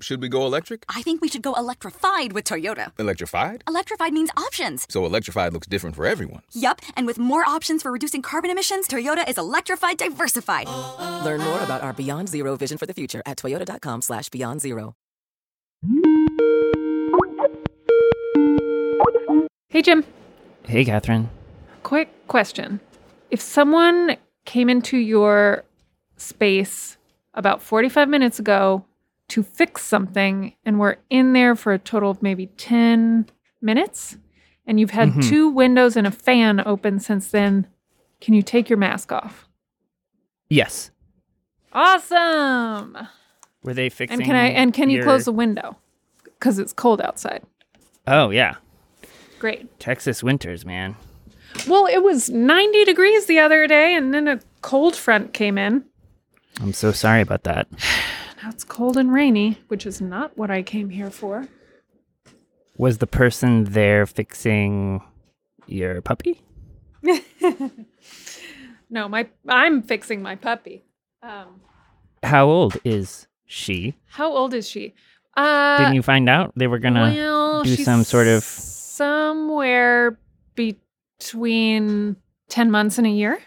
Should we go electric? I think we should go electrified with Toyota. Electrified? Electrified means options. So electrified looks different for everyone. Yup, and with more options for reducing carbon emissions, Toyota is electrified diversified. Learn more about our Beyond Zero vision for the future at toyota.com slash beyond zero. Hey, Jim. Hey, Catherine. Quick question. If someone came into your space about 45 minutes ago to fix something and we're in there for a total of maybe 10 minutes and you've had Mhm. two windows and a fan open since then, can you take your mask off? Yes. Awesome. Were they fixing? And can I and can you close the window cuz it's cold outside? Oh yeah, Great. Texas winters, man. Well, it was 90 degrees the other day and then a cold front came in. I'm so sorry about that. Now it's cold and rainy, which is not what I came here for. Was the person there fixing your puppy? No, my I'm fixing my puppy. Um, How old is she? how old is she? Uh, Didn't you find out they were gonna well, do some sort of? somewhere between ten months and a year.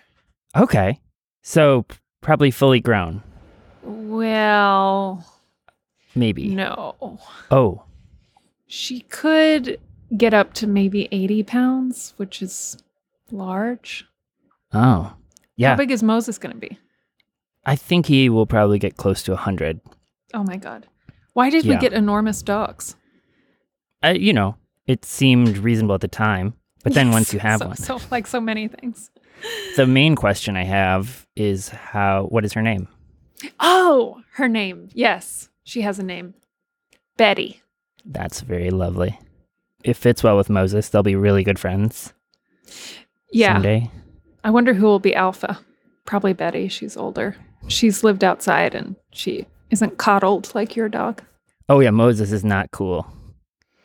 Okay, so probably fully grown, Well, maybe. no, Oh, she could get up to maybe eighty pounds, which is large. oh, yeah. How big is Moses going to be? I think he will probably get close to a hundred. Oh my god! Why did we get enormous dogs? Uh, you know, it seemed reasonable at the time, but then once you have so, one, so like so many things. the main question I have is how? What is her name? Oh, her name. Yes, she has a name. Betty. That's very lovely. It fits well with Moses. They'll be really good friends Yeah. someday. I wonder who will be Alpha. Probably Betty. She's older. She's lived outside and she isn't coddled like your dog. Oh yeah, Moses is not cool.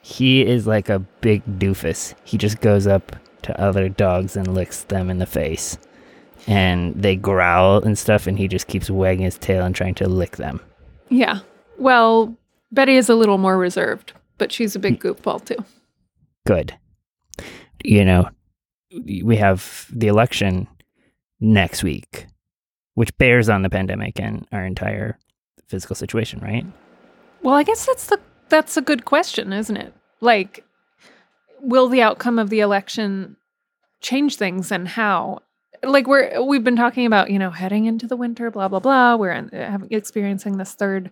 He is like a big doofus. He just goes up to other dogs and licks them in the face. And they growl and stuff and he just keeps wagging his tail and trying to lick them. Yeah. Well, Betty is a little more reserved, but she's a big mm. goofball too. Good. You know, we have the election next week, which bears on the pandemic and our entire physical situation, right? Well, I guess that's the that's a good question, isn't it? Like, will the outcome of the election change things, and how? Like we're we've been talking about, you know, heading into the winter, blah blah blah. We're in, having, experiencing this third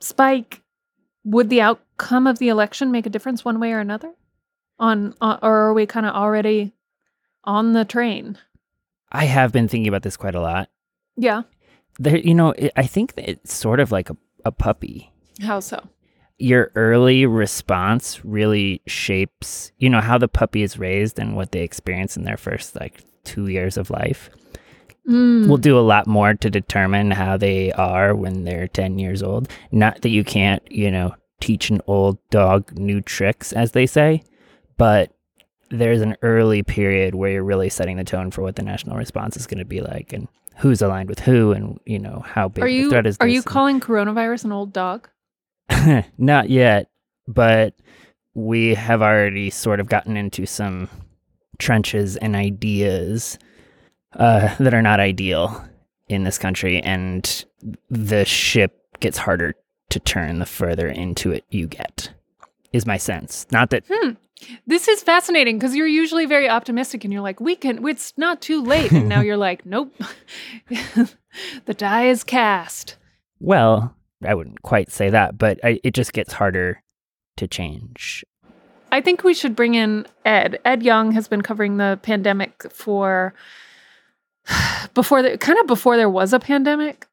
spike. Would the outcome of the election make a difference one way or another? On, on or are we kind of already on the train? I have been thinking about this quite a lot. Yeah. There, you know, it, I think that it's sort of like a, a puppy. How so? Your early response really shapes, you know, how the puppy is raised and what they experience in their first like two years of life. Mm. We'll do a lot more to determine how they are when they're 10 years old. Not that you can't, you know, teach an old dog new tricks, as they say, but there's an early period where you're really setting the tone for what the national response is going to be like and who's aligned with who and, you know, how big are the threat is. are you and- calling coronavirus an old dog? Not yet, but we have already sort of gotten into some trenches and ideas uh, that are not ideal in this country, and the ship gets harder to turn the further into it you get. Is my sense. Not that Hmm. This is fascinating because you're usually very optimistic and you're like, we can, it's not too late. And now you're like, nope, the die is cast. well, I wouldn't quite say that, but I, it just gets harder to change. I think we should bring in Ed. Ed Yong has been covering the pandemic for before the kind of before there was a pandemic.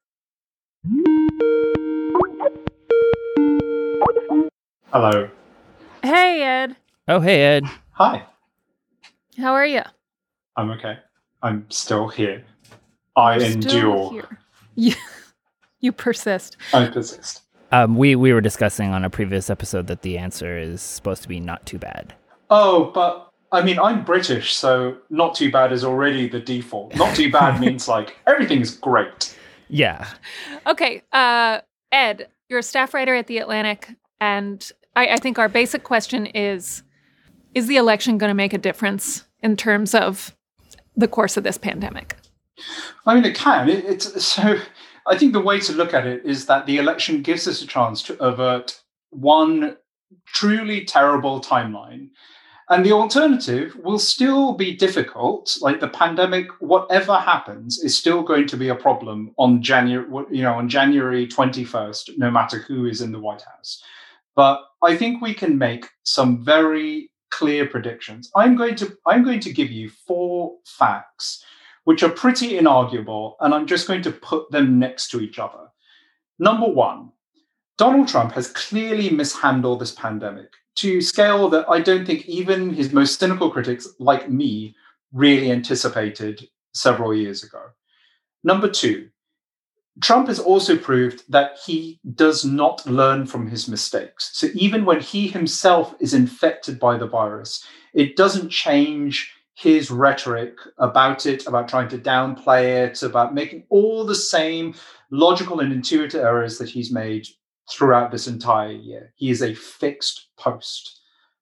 Hello. Hey, Ed. Oh, hey, Ed. Hi. How are you? I'm okay. I'm still here. I endure. You, you persist. I persist. Um, we, we were discussing on a previous episode that the answer is supposed to be not too bad. Oh, but I mean, I'm British, so not too bad is already the default. Not too bad means like everything's great. Yeah. Okay, uh, Ed, You're a staff writer at The Atlantic, and I, I think our basic question is Is the election going to make a difference in terms of the course of this pandemic? I mean, it can. It, it's so. I think the way to look at it is that the election gives us a chance to avert one truly terrible timeline. And the alternative will still be difficult. Like the pandemic, whatever happens, is still going to be a problem on January, you know, on January 21st, no matter who is in the White House. But I think we can make some very clear predictions. I'm going to I'm going to give you four facts which are pretty inarguable, and I'm just going to put them next to each other. Number one, Donald Trump has clearly mishandled this pandemic to scale that I don't think even his most cynical critics like me really anticipated several years ago. Number two, Trump has also proved that he does not learn from his mistakes. So even when he himself is infected by the virus, it doesn't change his rhetoric about it, about trying to downplay it, about making all the same logical and intuitive errors that he's made throughout this entire year. He is a fixed post.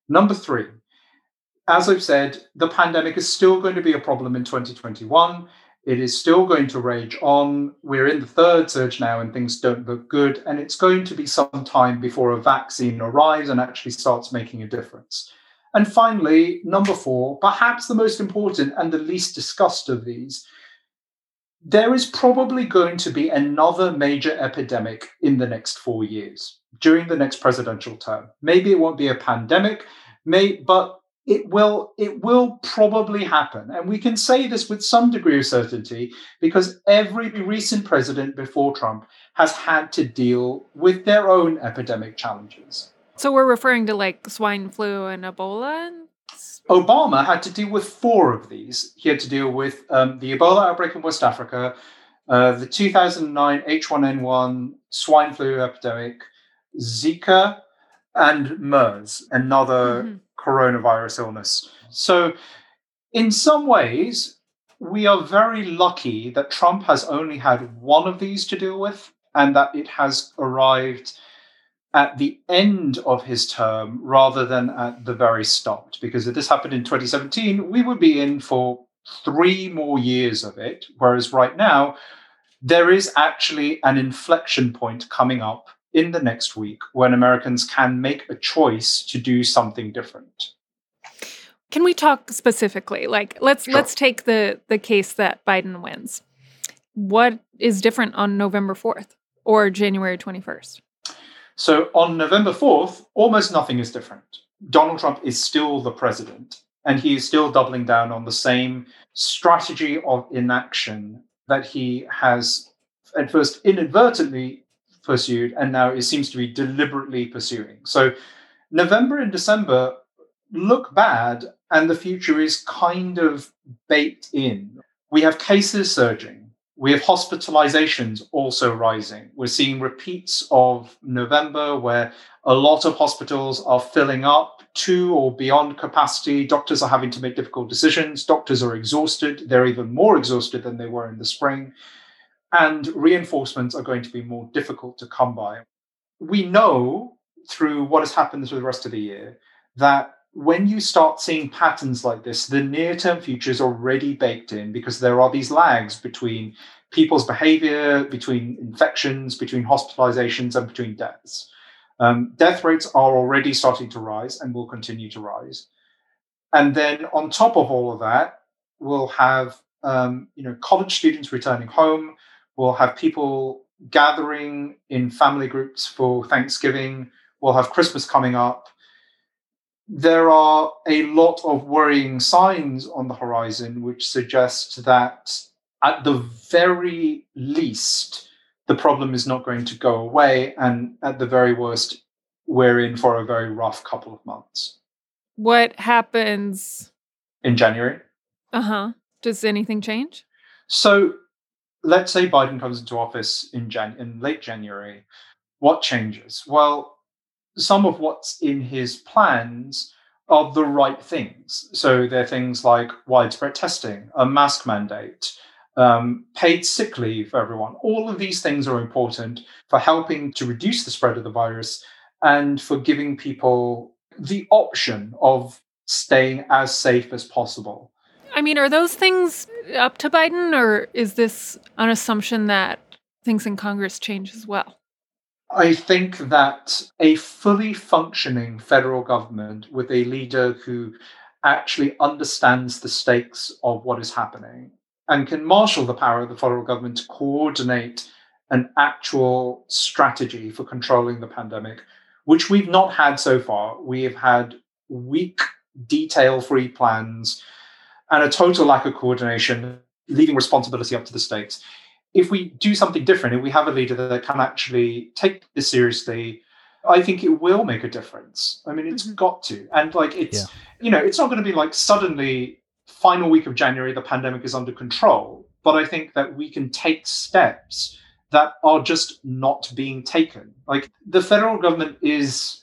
Number three, as I've said, the pandemic is still going to be a problem in 2021. It is still going to rage on. We're in the third surge now and things don't look good. And it's going to be some time before a vaccine arrives and actually starts making a difference. And finally, number four, perhaps the most important and the least discussed of these, there is probably going to be another major epidemic in the next four years during the next presidential term. Maybe it won't be a pandemic, may, but it will it will probably happen and we can say this with some degree of certainty because every recent president before trump has had to deal with their own epidemic challenges so we're referring to like swine flu and Ebola? Obama had to deal with four of these. He had to deal with um, the Ebola outbreak in West Africa, uh, the 2009 H1N1 swine flu epidemic, Zika, and MERS, another mm-hmm. coronavirus illness. So, in some ways, we are very lucky that Trump has only had one of these to deal with and that it has arrived at the end of his term rather than at the very start. Because if this happened in 2017, we would be in for three more years of it. Whereas right now, there is actually an inflection point coming up in the next week when Americans can make a choice to do something different. Can we talk specifically? Like let's sure. let's take the the case that Biden wins. What is different on November 4th or January 21st? So on November 4th, almost nothing is different. Donald Trump is still the president, and he is still doubling down on the same strategy of inaction that he has at first inadvertently pursued, and now it seems to be deliberately pursuing. So November and December look bad, and the future is kind of baked in. We have cases surging we have hospitalizations also rising. We're seeing repeats of November where a lot of hospitals are filling up to or beyond capacity. Doctors are having to make difficult decisions. Doctors are exhausted. They're even more exhausted than they were in the spring. And reinforcements are going to be more difficult to come by. We know through what has happened through the rest of the year that when you start seeing patterns like this, the near term future is already baked in because there are these lags between people's behavior, between infections, between hospitalizations, and between deaths. Um, death rates are already starting to rise and will continue to rise. And then on top of all of that, we'll have um, you know college students returning home. We'll have people gathering in family groups for Thanksgiving. We'll have Christmas coming up there are a lot of worrying signs on the horizon which suggest that at the very least the problem is not going to go away and at the very worst we're in for a very rough couple of months. What happens? In january. Uh-huh. Does anything change? So let's say biden comes into office in Jan- in late january. What changes? Well some of what's in his plans are the right things. So they're things like widespread testing, a mask mandate, um, paid sick leave for everyone. All of these things are important for helping to reduce the spread of the virus and for giving people the option of staying as safe as possible. I mean, are those things up to Biden, or is this an assumption that things in Congress change as well? I think that a fully functioning federal government with a leader who actually understands the stakes of what is happening and can marshal the power of the federal government to coordinate an actual strategy for controlling the pandemic, which we've not had so far. We have had weak, detail free plans and a total lack of coordination, leaving responsibility up to the states. If we do something different, if we have a leader that can actually take this seriously, I think it will make a difference. I mean, it's mm-hmm. got to. And like, it's, yeah. you know, it's not going to be like suddenly final week of January, the pandemic is under control. But I think that we can take steps that are just not being taken. Like the federal government is,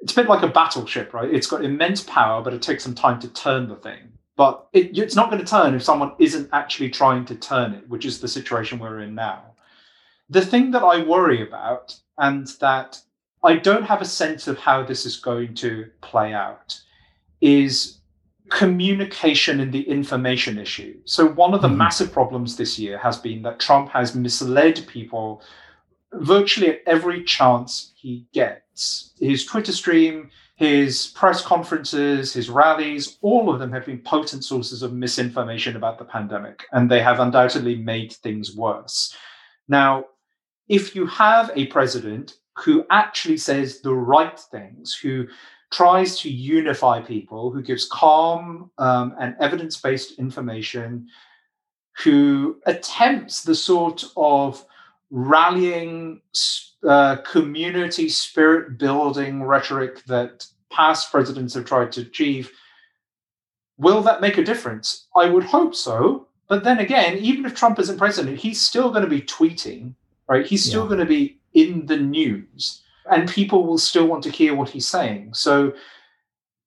it's a bit like a battleship, right? It's got immense power, but it takes some time to turn the thing. But it, it's not going to turn if someone isn't actually trying to turn it, which is the situation we're in now. The thing that I worry about, and that I don't have a sense of how this is going to play out, is communication and the information issue. So, one of the mm. massive problems this year has been that Trump has misled people virtually at every chance he gets. His Twitter stream, his press conferences, his rallies, all of them have been potent sources of misinformation about the pandemic, and they have undoubtedly made things worse. Now, if you have a president who actually says the right things, who tries to unify people, who gives calm um, and evidence based information, who attempts the sort of rallying, uh, community spirit building rhetoric that past presidents have tried to achieve. Will that make a difference? I would hope so. But then again, even if Trump isn't president, he's still going to be tweeting, right? He's still yeah. going to be in the news and people will still want to hear what he's saying. So,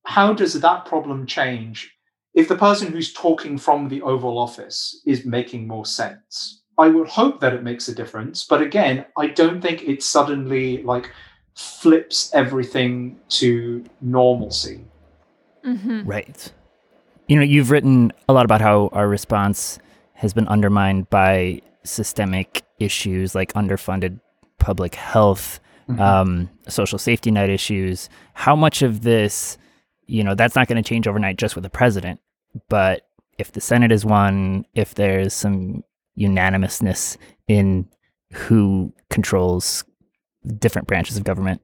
how does that problem change if the person who's talking from the Oval Office is making more sense? I would hope that it makes a difference, but again, I don't think it suddenly like flips everything to normalcy. Mm-hmm. Right. You know, you've written a lot about how our response has been undermined by systemic issues like underfunded public health mm-hmm. um, social safety net issues. How much of this, you know, that's not going to change overnight just with the president, but if the Senate is won, if there's some unanimousness in who controls different branches of government,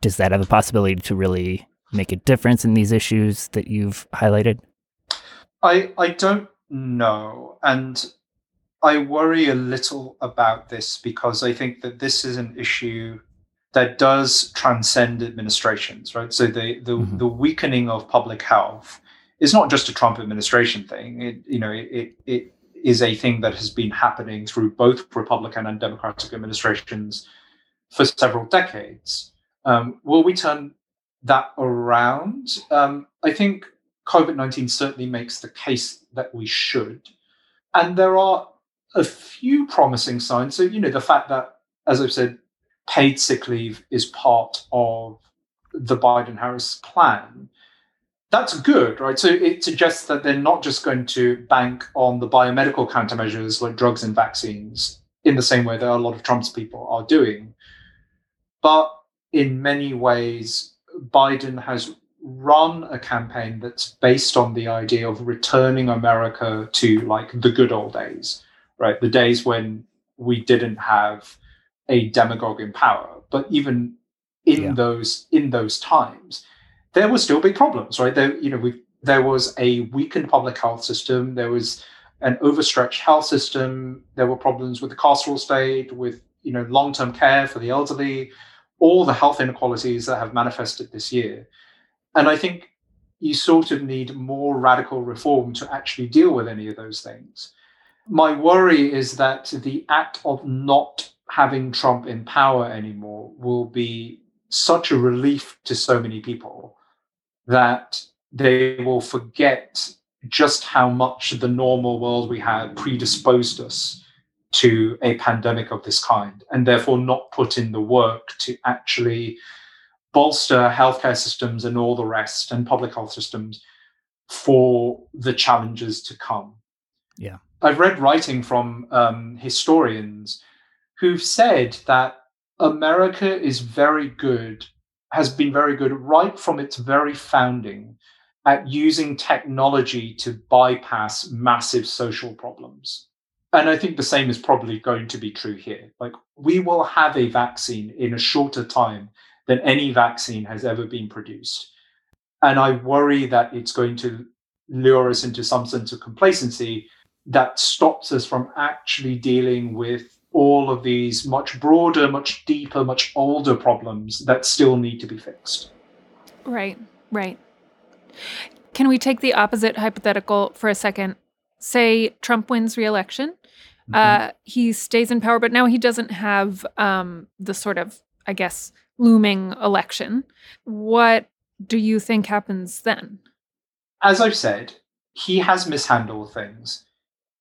does that have a possibility to really make a difference in these issues that you've highlighted? I I don't know, and I worry a little about this because I think that this is an issue that does transcend administrations, right? So the the, mm-hmm. the weakening of public health is not just a Trump administration thing. It you know it it is a thing that has been happening through both Republican and Democratic administrations for several decades. Um, will we turn that around? Um, I think COVID 19 certainly makes the case that we should. And there are a few promising signs. So, you know, the fact that, as I've said, paid sick leave is part of the Biden Harris plan. That's good, right? So it suggests that they're not just going to bank on the biomedical countermeasures like drugs and vaccines in the same way that a lot of Trump's people are doing. But in many ways, Biden has run a campaign that's based on the idea of returning America to like the good old days, right? The days when we didn't have a demagogue in power. But even in yeah. those in those times, there were still big problems, right? There, you know, we there was a weakened public health system. There was an overstretched health system. There were problems with the carceral state, with you know long-term care for the elderly, all the health inequalities that have manifested this year. And I think you sort of need more radical reform to actually deal with any of those things. My worry is that the act of not having Trump in power anymore will be such a relief to so many people that they will forget just how much the normal world we had predisposed us to a pandemic of this kind, and therefore not put in the work to actually bolster healthcare systems and all the rest and public health systems for the challenges to come. Yeah. I've read writing from um, historians who've said that America is very good, has been very good right from its very founding at using technology to bypass massive social problems. And I think the same is probably going to be true here. Like, we will have a vaccine in a shorter time than any vaccine has ever been produced. And I worry that it's going to lure us into some sense of complacency that stops us from actually dealing with all of these much broader, much deeper, much older problems that still need to be fixed. Right, right. Can we take the opposite hypothetical for a second? Say Trump wins re-election. Mm-hmm. Uh, he stays in power, but now he doesn't have um, the sort of, I guess, looming election. What do you think happens then? As I've said, he has mishandled things.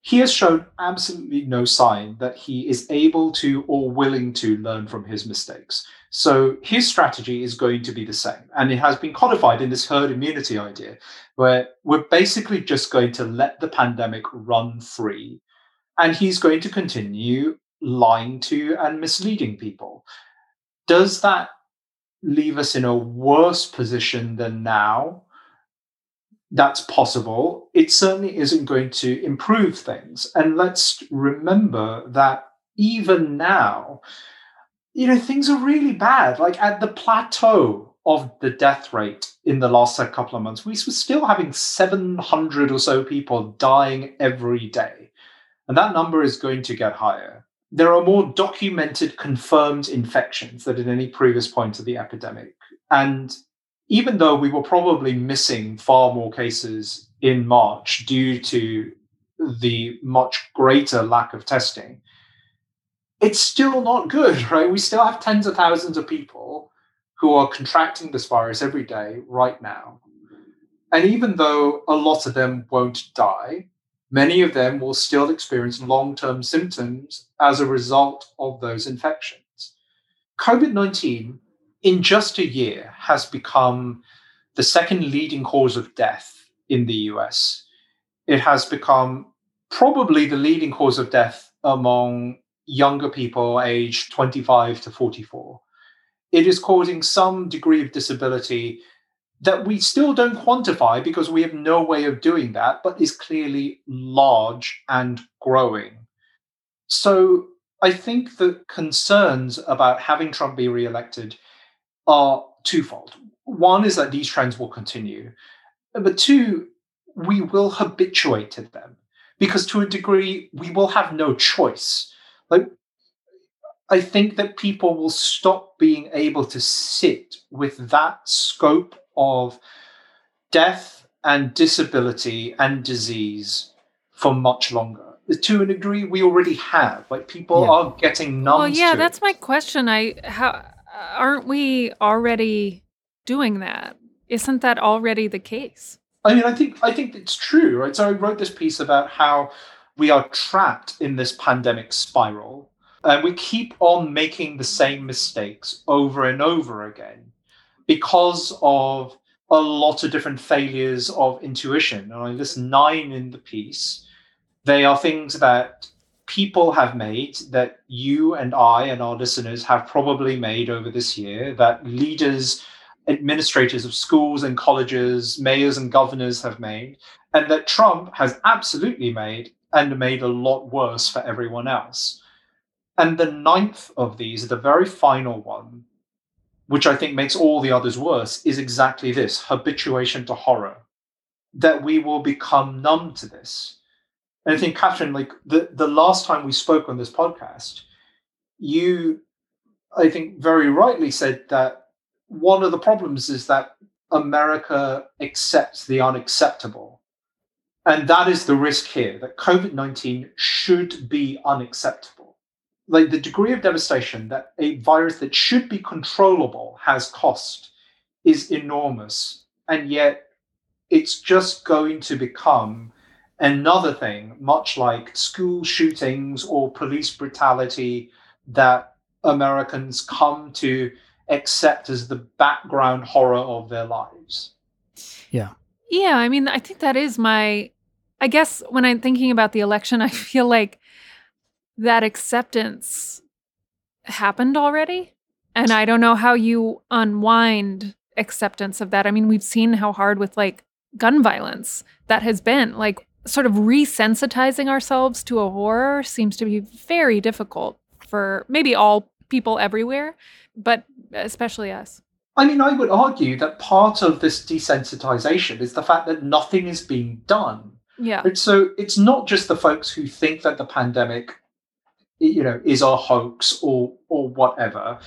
He has shown absolutely no sign that he is able to or willing to learn from his mistakes. So his strategy is going to be the same. And it has been codified in this herd immunity idea, where we're basically just going to let the pandemic run free. And he's going to continue lying to and misleading people. Does that leave us in a worse position than now? That's possible. It certainly isn't going to improve things. And let's remember that even now, you know, things are really bad. Like at the plateau of the death rate in the last uh, couple of months, we were still having 700 or so people dying every day. And that number is going to get higher there are more documented confirmed infections than at any previous point of the epidemic. And even though we were probably missing far more cases in March due to the much greater lack of testing, it's still not good, right? We still have tens of thousands of people who are contracting this virus every day right now. And even though a lot of them won't die, many of them will still experience long term symptoms as a result of those infections. COVID 19, in just a year, has become the second leading cause of death in the US. It has become probably the leading cause of death among younger people aged 25 to 44. It is causing some degree of disability that we still don't quantify because we have no way of doing that, but is clearly large and growing. So I think the concerns about having Trump be reelected are twofold. One is that these trends will continue, but two, we will habituate to them because to a degree we will have no choice. Like I think that people will stop being able to sit with that scope of death and disability and disease for much longer. To a degree, we already have. Like people yeah. are getting numb. Well, yeah, that's it. my question. I how aren't we already doing that? Isn't that already the case? I mean, I think I think it's true, right? So I wrote this piece about how we are trapped in this pandemic spiral, and we keep on making the same mistakes over and over again because of a lot of different failures of intuition. And I list nine in the piece. They are things that people have made, that you and I and our listeners have probably made over this year, that leaders, administrators of schools and colleges, mayors and governors have made, and that Trump has absolutely made and made a lot worse for everyone else. And the ninth of these, the very final one, which I think makes all the others worse, is exactly this habituation to horror. That we will become numb to this. And I think, Catherine, like the, the last time we spoke on this podcast, you, I think, very rightly said that one of the problems is that America accepts the unacceptable. And that is the risk here that COVID 19 should be unacceptable like the degree of devastation that a virus that should be controllable has cost is enormous and yet it's just going to become another thing, much like school shootings or police brutality that Americans come to accept as the background horror of their lives. Yeah. Yeah, I mean, I think that is my. I guess when I'm thinking about the election, I feel like that acceptance happened already. And I don't know how you unwind acceptance of that. I mean, we've seen how hard with like gun violence that has been. Like, sort of resensitizing ourselves to a horror seems to be very difficult for maybe all people everywhere, but especially us. I mean, I would argue that part of this desensitization is the fact that nothing is being done. Yeah. So it's not just the folks who think that the pandemic, you know, is a hoax or or whatever.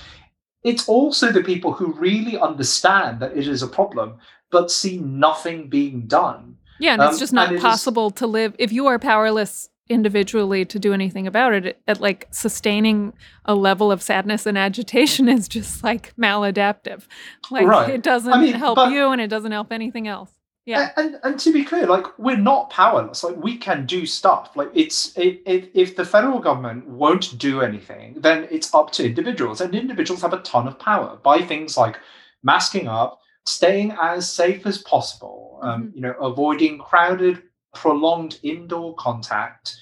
It's also the people who really understand that it is a problem, but see nothing being done. Yeah, and it's Um, just not and it is- possible to live if you are powerless individually to do anything about it. it. At like sustaining a level of sadness and agitation is just like maladaptive. Like Right. it doesn't I mean, help but- you and it doesn't help anything else. Yeah. And, and and to be clear, like we're not powerless. Like we can do stuff. Like it's it, it, if the federal government won't do anything, then it's up to individuals, and individuals have a ton of power by things like masking up, staying as safe as possible, um, you know, avoiding crowded, prolonged indoor contact.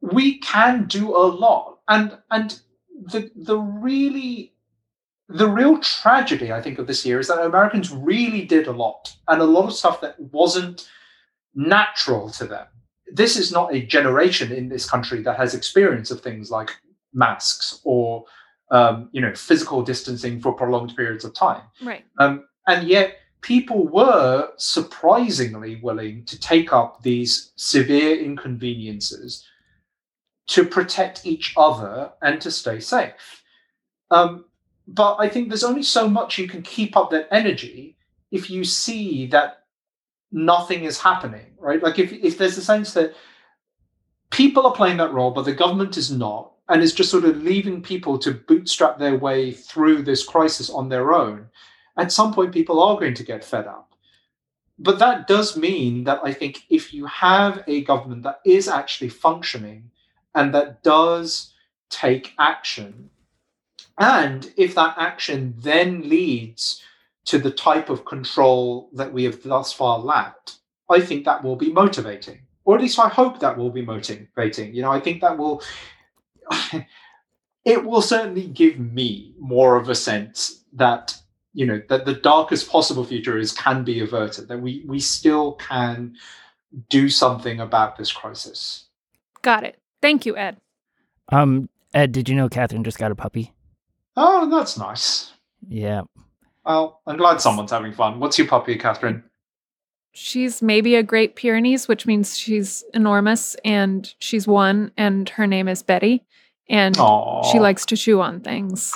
We can do a lot, and and the the really the real tragedy, I think, of this year is that Americans really did a lot and a lot of stuff that wasn't natural to them. This is not a generation in this country that has experience of things like masks or um, you know physical distancing for prolonged periods of time. Right. Um, and yet, people were surprisingly willing to take up these severe inconveniences to protect each other and to stay safe. Um, but I think there's only so much you can keep up that energy if you see that nothing is happening, right? Like if, if there's a sense that people are playing that role, but the government is not, and is just sort of leaving people to bootstrap their way through this crisis on their own, at some point people are going to get fed up. But that does mean that I think if you have a government that is actually functioning and that does take action, and if that action then leads to the type of control that we have thus far lacked, I think that will be motivating. Or at least I hope that will be motivating. You know, I think that will it will certainly give me more of a sense that you know that the darkest possible future is can be averted that we we still can do something about this crisis Got it. Thank you, Ed. Um, Ed, did you know Catherine just got a puppy? oh that's nice Yeah. well i'm glad someone's having fun what's your puppy catherine She's maybe a Great Pyrenees, which means she's enormous and she's one, and her name is Betty. And Aww. she likes to chew on things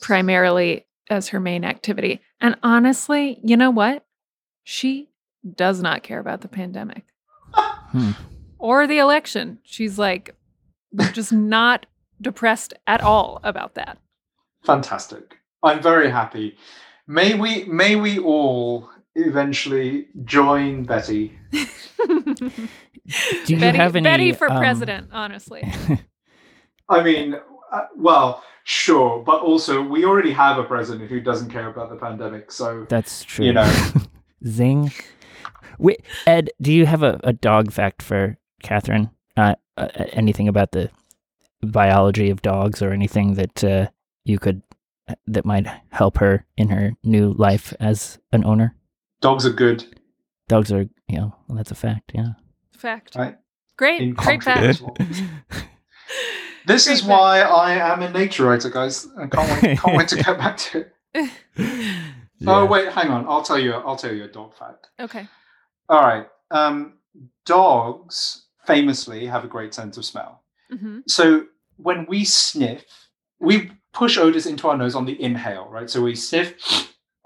primarily as her main activity. And honestly, you know what? She does not care about the pandemic Hmm. or the election. She's like just not depressed at all about that. fantastic i'm very happy may we may we all eventually join betty Do you Betty, have any? Betty for um, president, honestly. I mean, uh, well, sure, but also we already have a president who doesn't care about the pandemic, so That's true. you know. Zing. Wait, Ed, do you have a, a dog fact for Catherine? Uh, uh, anything about the biology of dogs or anything that uh, you could that might help her in her new life as an owner? Dogs are good. Dogs are, you know, well, that's a fact. Yeah. Fact. Right. Great, great fact. to what- This is Great why I am a nature writer, guys. I can't wait, can't wait to get back to it. Oh wait, hang on. I'll tell you. I'll tell you a dog fact. Okay. All right. Um, dogs famously have a great sense of smell. hmm So when we sniff, we push odors into our nose on the inhale, right? So we sniff,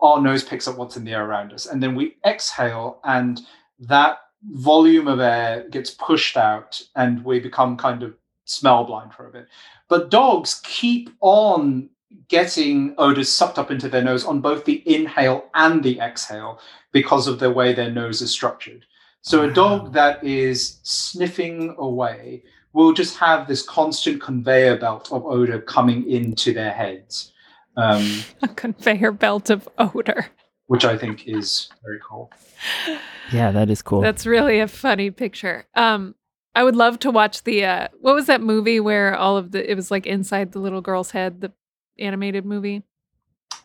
our nose picks up what's in the air around us, and then we exhale, and that volume of air gets pushed out, and we become kind of smell blind for a bit. But dogs keep on getting odors sucked up into their nose on both the inhale and the exhale because of the way their nose is structured. So a dog that is sniffing away will just have this constant conveyor belt of odor coming into their heads, um, A conveyor belt of odor. which I think is very cool. Yeah, that is cool. That's really a funny picture. Um, I would love to watch the uh, what was that movie where all of the it was like inside the little girl's head, the animated movie.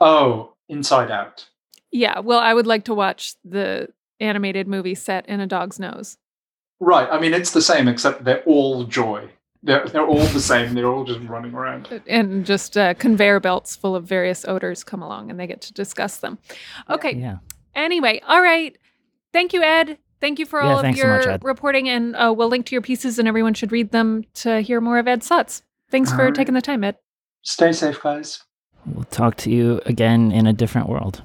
Oh, Inside Out. Yeah, well, I would like to watch the animated movie set in a dog's nose. Right. I mean, it's the same, except they're all joy. They're, they're all the same. They're all just running around. and just uh, conveyor belts full of various odors come along and they get to discuss them. Okay. yeah. Anyway, all right. Thank you, Ed. Thank you for Yeah, all of thanks so your much, reporting, and uh, we'll link to your pieces, and everyone should read them to hear more of Ed's thoughts. Thanks for All right. taking the time, Ed. Stay safe, guys. We'll talk to you again in a different world.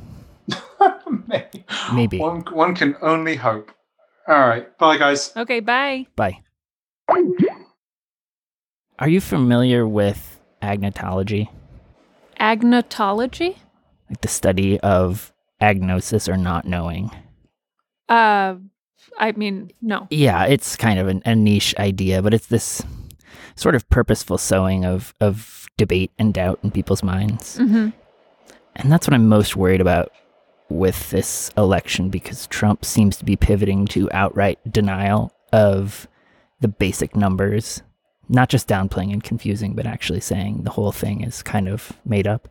Maybe. Maybe. One, one can only hope. All right. Bye, guys. Okay, bye. Bye. Are you familiar with agnotology? Agnotology? Like the study of agnosis or not knowing? Uh, I mean, no. Yeah, it's kind of an, a niche idea, but it's this sort of purposeful sowing of, of debate and doubt in people's minds. hmm And that's what I'm most worried about with this election because Trump seems to be pivoting to outright denial of the basic numbers, not just downplaying and confusing, but actually saying the whole thing is kind of made up.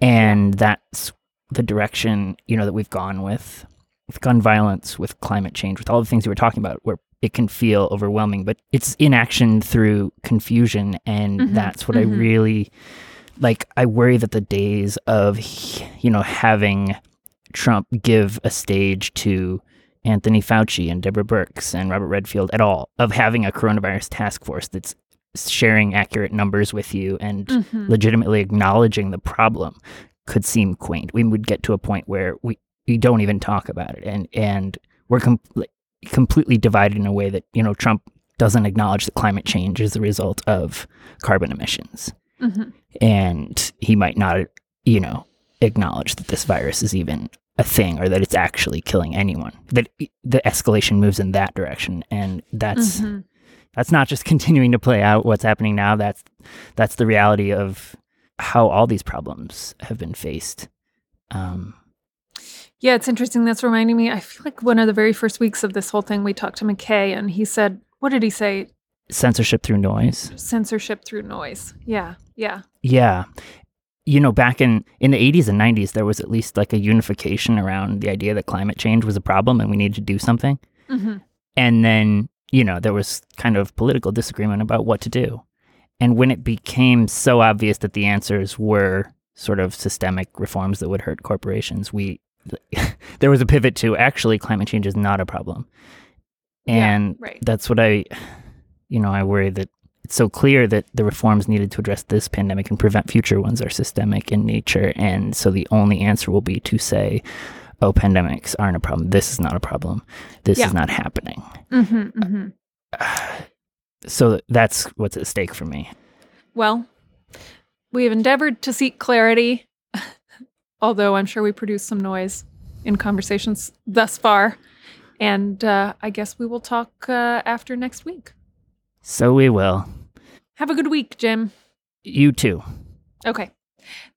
And that's the direction, you know, that we've gone with with gun violence, with climate change, with all the things we were talking about, where it can feel overwhelming, but it's inaction through confusion. And Mhm, that's what mhm. I really like. I worry that the days of, you know, having Trump give a stage to Anthony Fauci and Deborah Birx and Robert Redfield at all, of having a coronavirus task force that's sharing accurate numbers with you and Mhm. legitimately acknowledging the problem could seem quaint. We would get to a point where we, we don't even talk about it, and and we're com- completely divided in a way that you know Trump doesn't acknowledge that climate change is the result of carbon emissions, Mhm. and he might not you know acknowledge that this virus is even a thing or that it's actually killing anyone. That the escalation moves in that direction, and that's Mhm. that's not just continuing to play out what's happening now that's that's the reality of how all these problems have been faced um Yeah, it's interesting. That's reminding me. I feel like one of the very first weeks of this whole thing, we talked to McKay, and he said, "What did he say? censorship through noise Censorship through noise." Yeah, yeah. yeah you know back in in the 80s and 90s there was at least like a unification around the idea that climate change was a problem and we needed to do something hmm and then you know there was kind of political disagreement about what to do and when it became so obvious that the answers were sort of systemic reforms that would hurt corporations we there was a pivot to actually climate change is not a problem Yeah, and right. that's what i you know i worry that it's so clear that the reforms needed to address this pandemic and prevent future ones are systemic in nature and so the only answer will be to say oh pandemics aren't a problem this is not a problem this Yeah. is not happening hmm hmm so that's what's at stake for me. Well, we have endeavored to seek clarity, although I'm sure we produced some noise in conversations thus far. And uh, I guess we will talk uh, after next week. So we will. Have a good week, Jim. You too. Okay.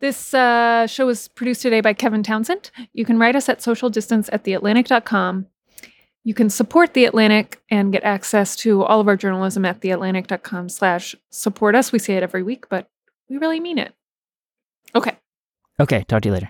This uh, show was produced today by Kevin Townsend. You can write us at social distance at theatlantic.com. You can support The Atlantic and get access to all of our journalism at theatlantic.com slash support us. We say it every week, but we really mean it. Okay. Okay, talk to you later.